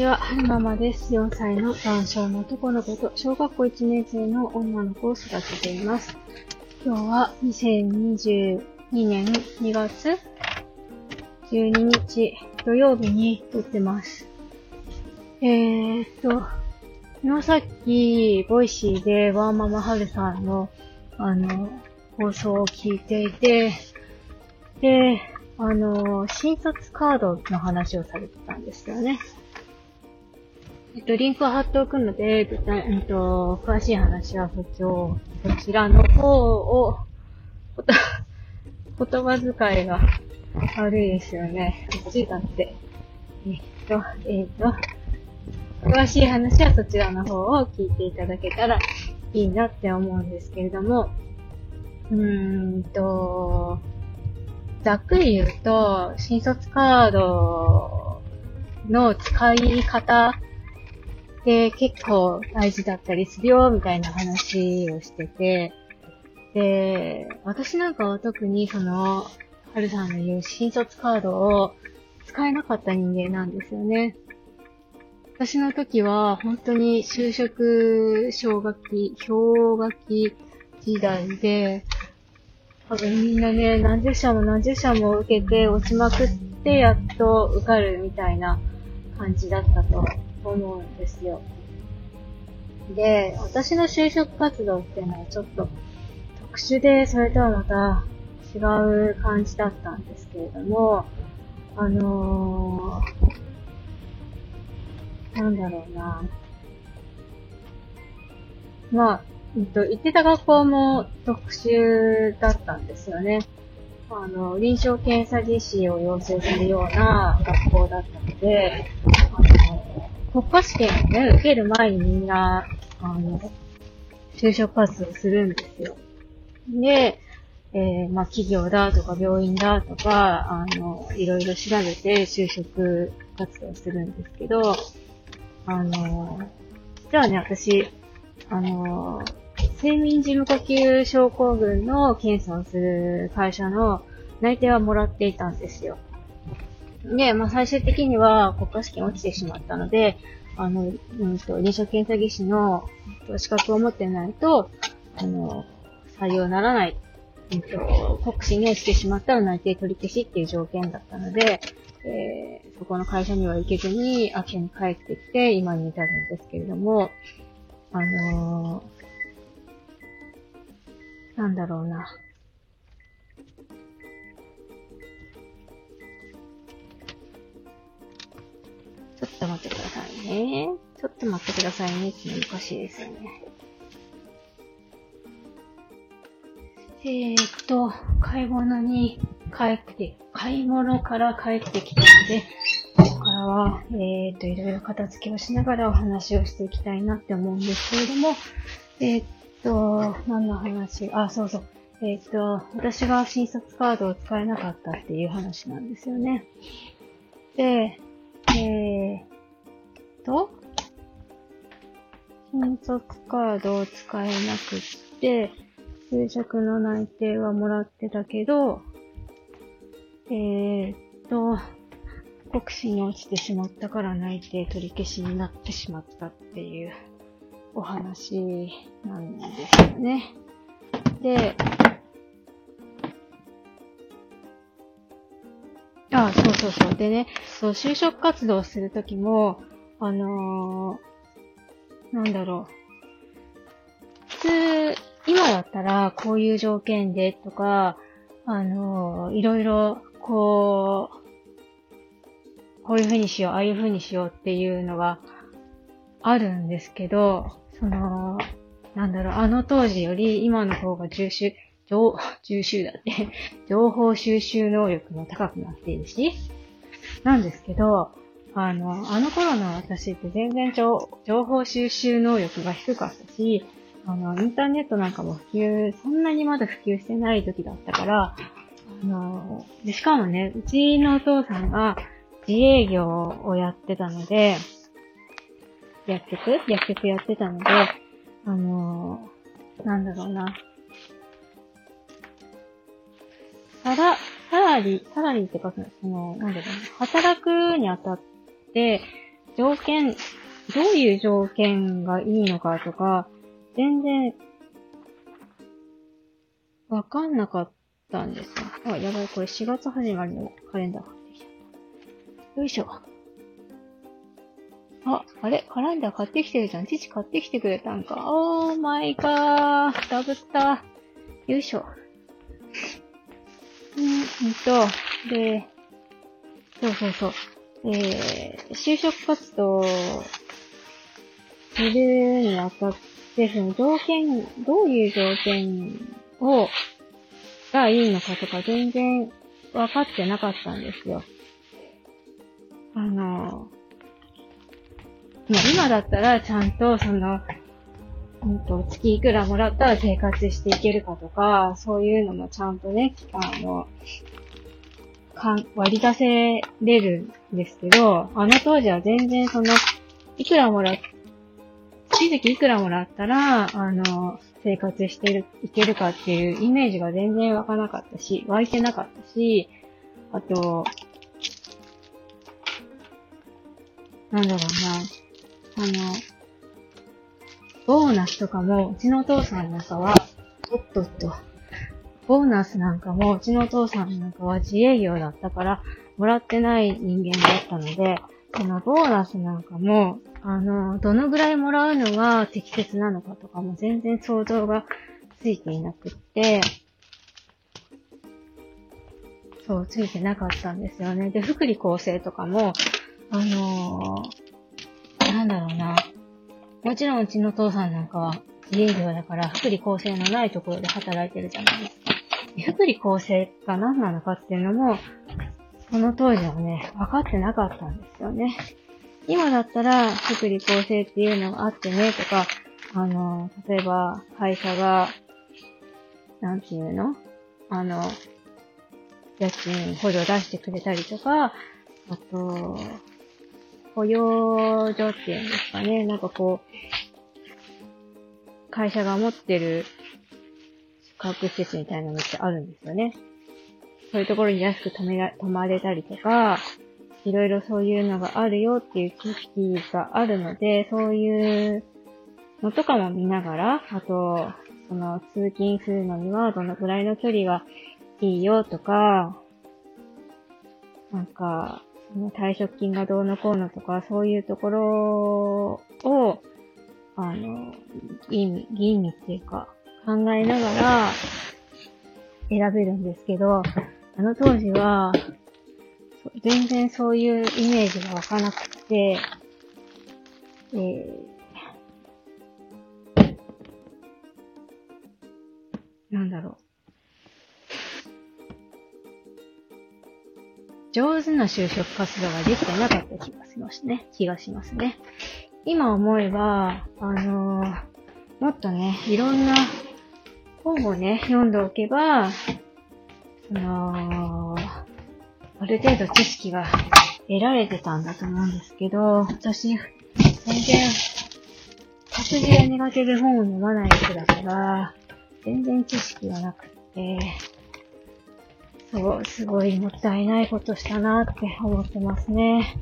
ちは、はるままです。4歳の男性の男の子と小学校1年生の女の子を育てています。今日は2022年2月12日土曜日に撮ってます。えーっと、今さっき、 Voicy でワーママハルさんの、あの、放送を聞いていて、で、あの、診察カードの話をされてたんですよね。えっと、リンクを貼っておくので、えっと、詳しい話はそちを、こちらの方を、言葉遣いが悪いですよね。こっちだって。えっと、えっと、詳しい話はそちらの方を聞いていただけたらいいなって思うんですけれども、うーんと、ざっくり言うと、新卒カードの使い方って結構大事だったりするよ、みたいな話をしてて、で、私なんかは特にその、はるさんの言う新卒カードを使えなかった人間なんですよね。私の時は本当に就職奨学期、氷河期時代で、多分みんなね、何十社も何十社も受けて落ちまくってやっと受かるみたいな感じだったと思うんですよ。で、私の就職活動っていうのはちょっと特殊で、それとはまた違う感じだったんですけれども、あのー、なんだろうな。まあ、えっと、行ってた学校も特殊だったんですよね。あの、臨床検査実施を要請するような学校だったので、国家試験をね、受ける前にみんな、あの、就職活動するんですよ。で、えー、まあ、企業だとか病院だとか、あの、いろいろ調べて就職活動するんですけど、あの、じゃあね、私、あの、睡眠時無呼吸症候群の検査をする会社の内定はもらっていたんですよ。で、まあ、最終的には国家試験落ちてしまったので、あの、うんと、臨床検査技師の資格を持ってないと、あの、採用ならない、うんと、国試に落ちてしまったら内定取り消しっていう条件だったので、えー、そこの会社には行けずに、秋に帰ってきて、今に至るんですけれども、あのー、なんだろうな。と待ってくださいね。ちょっと待ってくださいねって難しいですよね。えー、っと、買い物に帰って、買い物から帰ってきたので、ここからは、えー、っと、いろいろ片付けをしながらお話をしていきたいなって思うんですけれども、えー、っと、何の話？あ、そうそう。えっと、私が診察カードを使えなかったっていう話なんですよね。で、と、新卒カードを使えなくって、就職の内定はもらってたけど、えー、っと、国試に落ちてしまったから内定取り消しになってしまったっていうお話なんですよね。で、あ、そうそうそう。でね、そう、就職活動するときも、あのー、なんだろう。普通、今だったら、こういう条件でとか、あのー、いろいろ、こう、こういう風にしよう、ああいう風にしようっていうのがあるんですけど、その、なんだろう、あの当時より今の方が重視、情、重集だって、情報収集能力も高くなっているし、なんですけど、あの、あの頃の私って全然情報収集能力が低かったし、あの、インターネットなんかも普及、そんなにまだ普及してない時だったから、あの、で、しかもね、うちのお父さんが自営業をやってたので、薬局？薬局やってたので、あの、なんだろうな、サラ、サラリー、サラリーって書くの、その、なんだろうな、働くにあたって、条件、どういう条件がいいのかとか、全然、わかんなかったんですよ。あ、やばい、これ4月始まりのカレンダー買ってきた。よいしょ。あ、あれ？カレンダー買ってきてるじゃん。父買ってきてくれたんか。オーマイガー。ダブった。よいしょ。うん、うんと、で、そうそうそう。えー、就職活動するにあたって、その条件、どういう条件を、がいいのかとか全然分かってなかったんですよ。あの、今だったらちゃんとその、うんと、月いくらもらったら生活していけるかとか、そういうのもちゃんとね、あの、か、割り出せれるんですけど、あの当時は全然その、いくらもらっ、月々いくらもらったら、あの、生活してる、いけるかっていうイメージが全然湧かなかったし、湧いてなかったし、あと、なんだろうな、あの、ボーナスとかも、うちのお父さんなんかは、おっとっと、ボーナスなんかも、うちのお父さんなんかは自営業だったから、もらってない人間だったので、そのボーナスなんかも、あの、どのぐらいもらうのが適切なのかとかも全然想像がついていなくって、そう、ついてなかったんですよね。で、福利厚生とかも、あのー、なんだろうな。もちろんうちの父さんなんかは自営業だから福利厚生のないところで働いてるじゃないですか。福利厚生が何なのかっていうのも、その当時はね、分かってなかったんですよね。今だったら、福利厚生っていうのがあってね、とか、あの、例えば、会社が、なんていうの？あの、家賃補助出してくれたりとか、あと、雇用所っていうんですかね、なんかこう、会社が持ってる宿泊施設みたいなのってあるんですよね。そういうところに安く泊めら、泊まれたりとか、いろいろそういうのがあるよっていう知識があるので、そういうのとかも見ながら、あと、その通勤するのにはどのくらいの距離がいいよとか、なんか、その退職金がどうのこうのとか、そういうところを、あの、意味、意味っていうか、考えながら選べるんですけど、あの当時は、全然そういうイメージが湧かなくて、えー、なんだろう。上手な就職活動ができてなかった気がしますね。気がしますね。今思えば、あのー、もっとね、いろんな本をね、読んでおけば、その、ある程度知識が得られてたんだと思うんですけど、私、全然、活字が苦手で本を読まない人だから、全然知識がなくて、そう、すごいもったいないことしたなって思ってますね。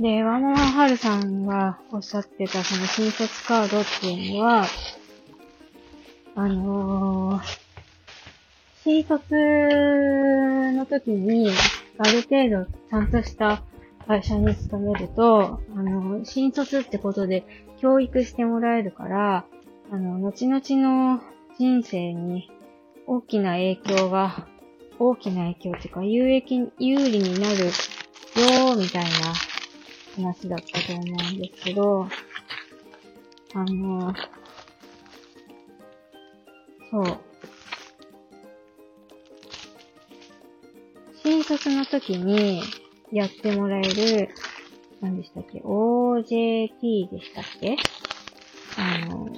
で、ワモンハルさんがおっしゃってたその新卒カードっていうのは、あのー、新卒の時に、ある程度ちゃんとした会社に勤めると、あの、新卒ってことで教育してもらえるから、あの、後々の人生に大きな影響が、大きな影響っていうか、有益、有利になるよ、みたいな話だったと思うんですけど、あの、そう。新卒の時にやってもらえる、何でしたっけ ?OJT でしたっけ？あの、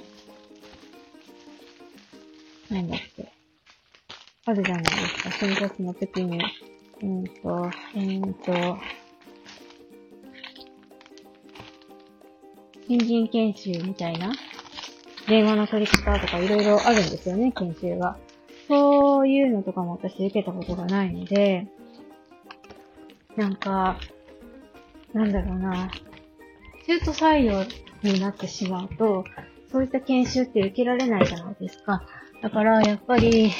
何だっけ？あるじゃないですか。新卒の時に、うんと、うんと、新人研修みたいな電話の取り方とかいろいろあるんですよね、研修が。そういうのとかも私受けたことがないので、なんか、なんだろうな。中途採用になってしまうと、そういった研修って受けられないじゃないですか。だから、やっぱり、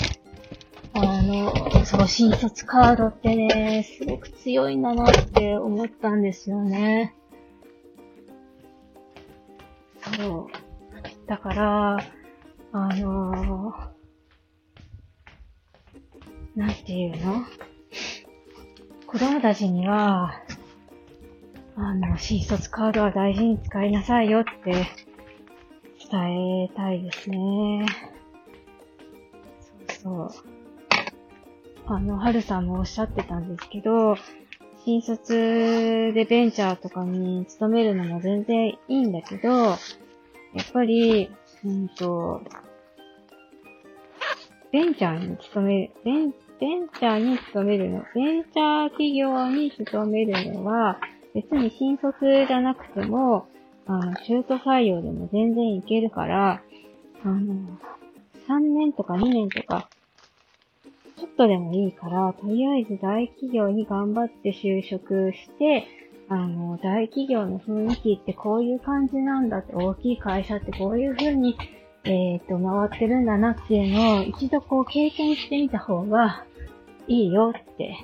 あの、そう、新卒カードってね、すごく強いんだなって思ったんですよね。そう。だから、あのなんていうの？子供たちには、あの、新卒カードは大事に使いなさいよって伝えたいですね。そうそう。あの、はるさんもおっしゃってたんですけど、新卒でベンチャーとかに勤めるのも全然いいんだけど、やっぱり、うんと、ベンチャーに勤める、ベン、ベンチャーに勤めるの、ベンチャー企業に勤めるのは、別に新卒じゃなくても、あの、中途採用でも全然いけるから、あの、3年とか2年とかちょっとでもいいから、とりあえず大企業に頑張って就職して、あの、大企業の雰囲気ってこういう感じなんだって、大きい会社ってこういう風に、えっ、ー、と、回ってるんだなっていうのを一度こう経験してみた方がいいよって。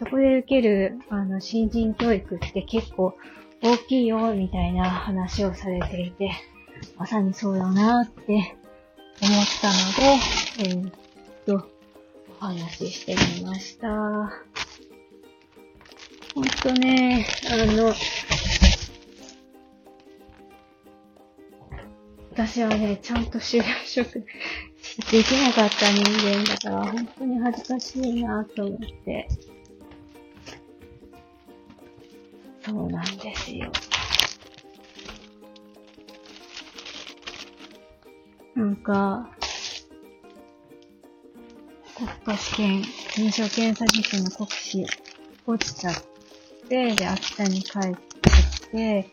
そこで受ける、あの、新人教育って結構大きいよ、みたいな話をされていて、まさにそうだなって思ったので、えー、っと、お話ししてみました。ほんとね、あの、私はね、ちゃんと就職できなかった人間だから、本当に恥ずかしいなと思って。そうなんですよ。なんか、国家試験、認証検査技師の国試落ちちゃって、で、秋田に帰ってきて、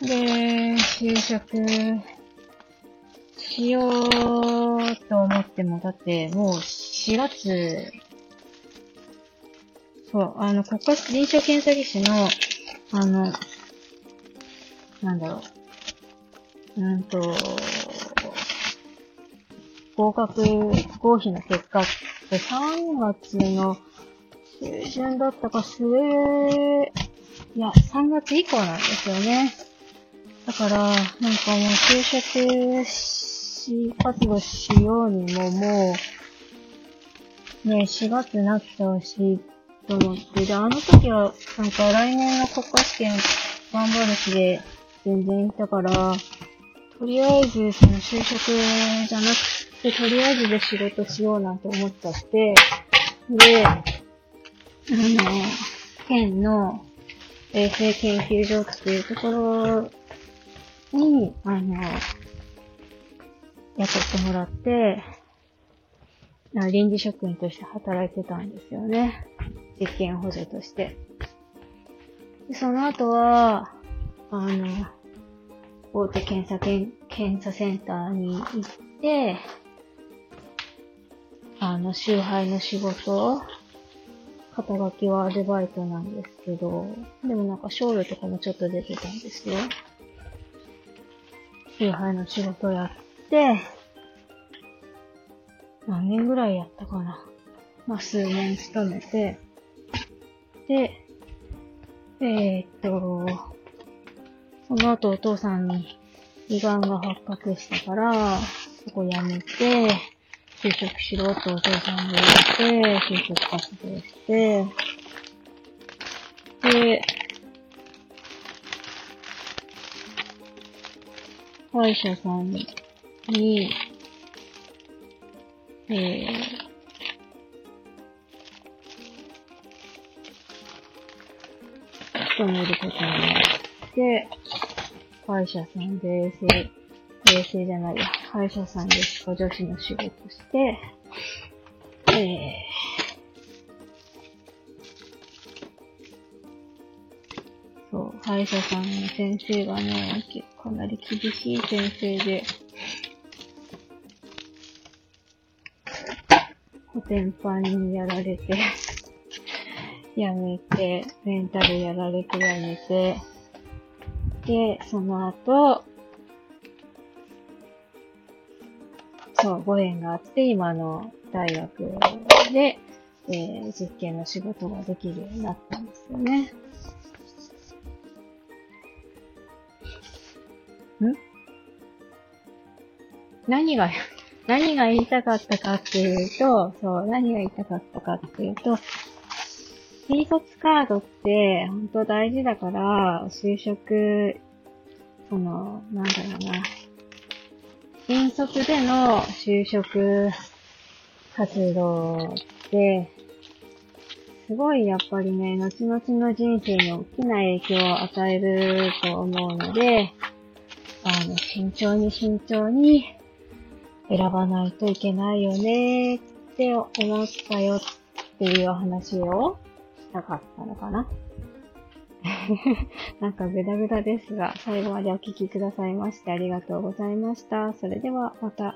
で、就職しようと思っても、だってもう4月、そう、あの、国家臨床検査技師の、あの、なんだろう、うんと、合格合否の結果って3月の中旬だったか末、いや、3月以降なんですよね。だから、なんかもう就職し、活動しようにももう、ね、4月になってほしと思って、で、あの時は、なんか来年の国家試験頑張る気で全然いたから、とりあえずその就職じゃなくで、とりあえずで仕事しようなんて思っちゃって、で、あの、県の衛生研究所っていうところに、あの、雇ってもらって、臨時職員として働いてたんですよね。実験補助として。その後は、あの、大手検査検査センターに行って、あの、集配の仕事、肩書きはアルバイトなんですけど、でもなんかショールとかもちょっと出てたんですよ。集配の仕事やって、何年ぐらいやったかな。まあ、数年勤めて、で、えー、っと、その後お父さんに胃がんが発覚したから、そこ辞めて、就職しろとお父さんが言われて、就職活動して、で、歯医者さんに、えー、勤めることになって、歯医者さんで衛生、衛生じゃないや、歯医者さんで補助士の仕事して、えー、そう、歯医者さんの先生がね、かなり厳しい先生で、コテンパンにやられて やめて、メンタルやられてやめて、で、その後、そう、ご縁があって、今の大学で、えー、実験の仕事ができるようになったんですよね。ん？何が、何が言いたかったかっていうと、そう、何が言いたかったかっていうと、新卒カードって本当大事だから、就職、その、なんだろうな。新卒での就職活動って、すごいやっぱりね、後々の人生に大きな影響を与えると思うので、あの、慎重に慎重に選ばないといけないよねって思ったよっていう話をしたかったのかな。なんかグダグダですが、最後までお聴きくださいましてありがとうございました。それではまた。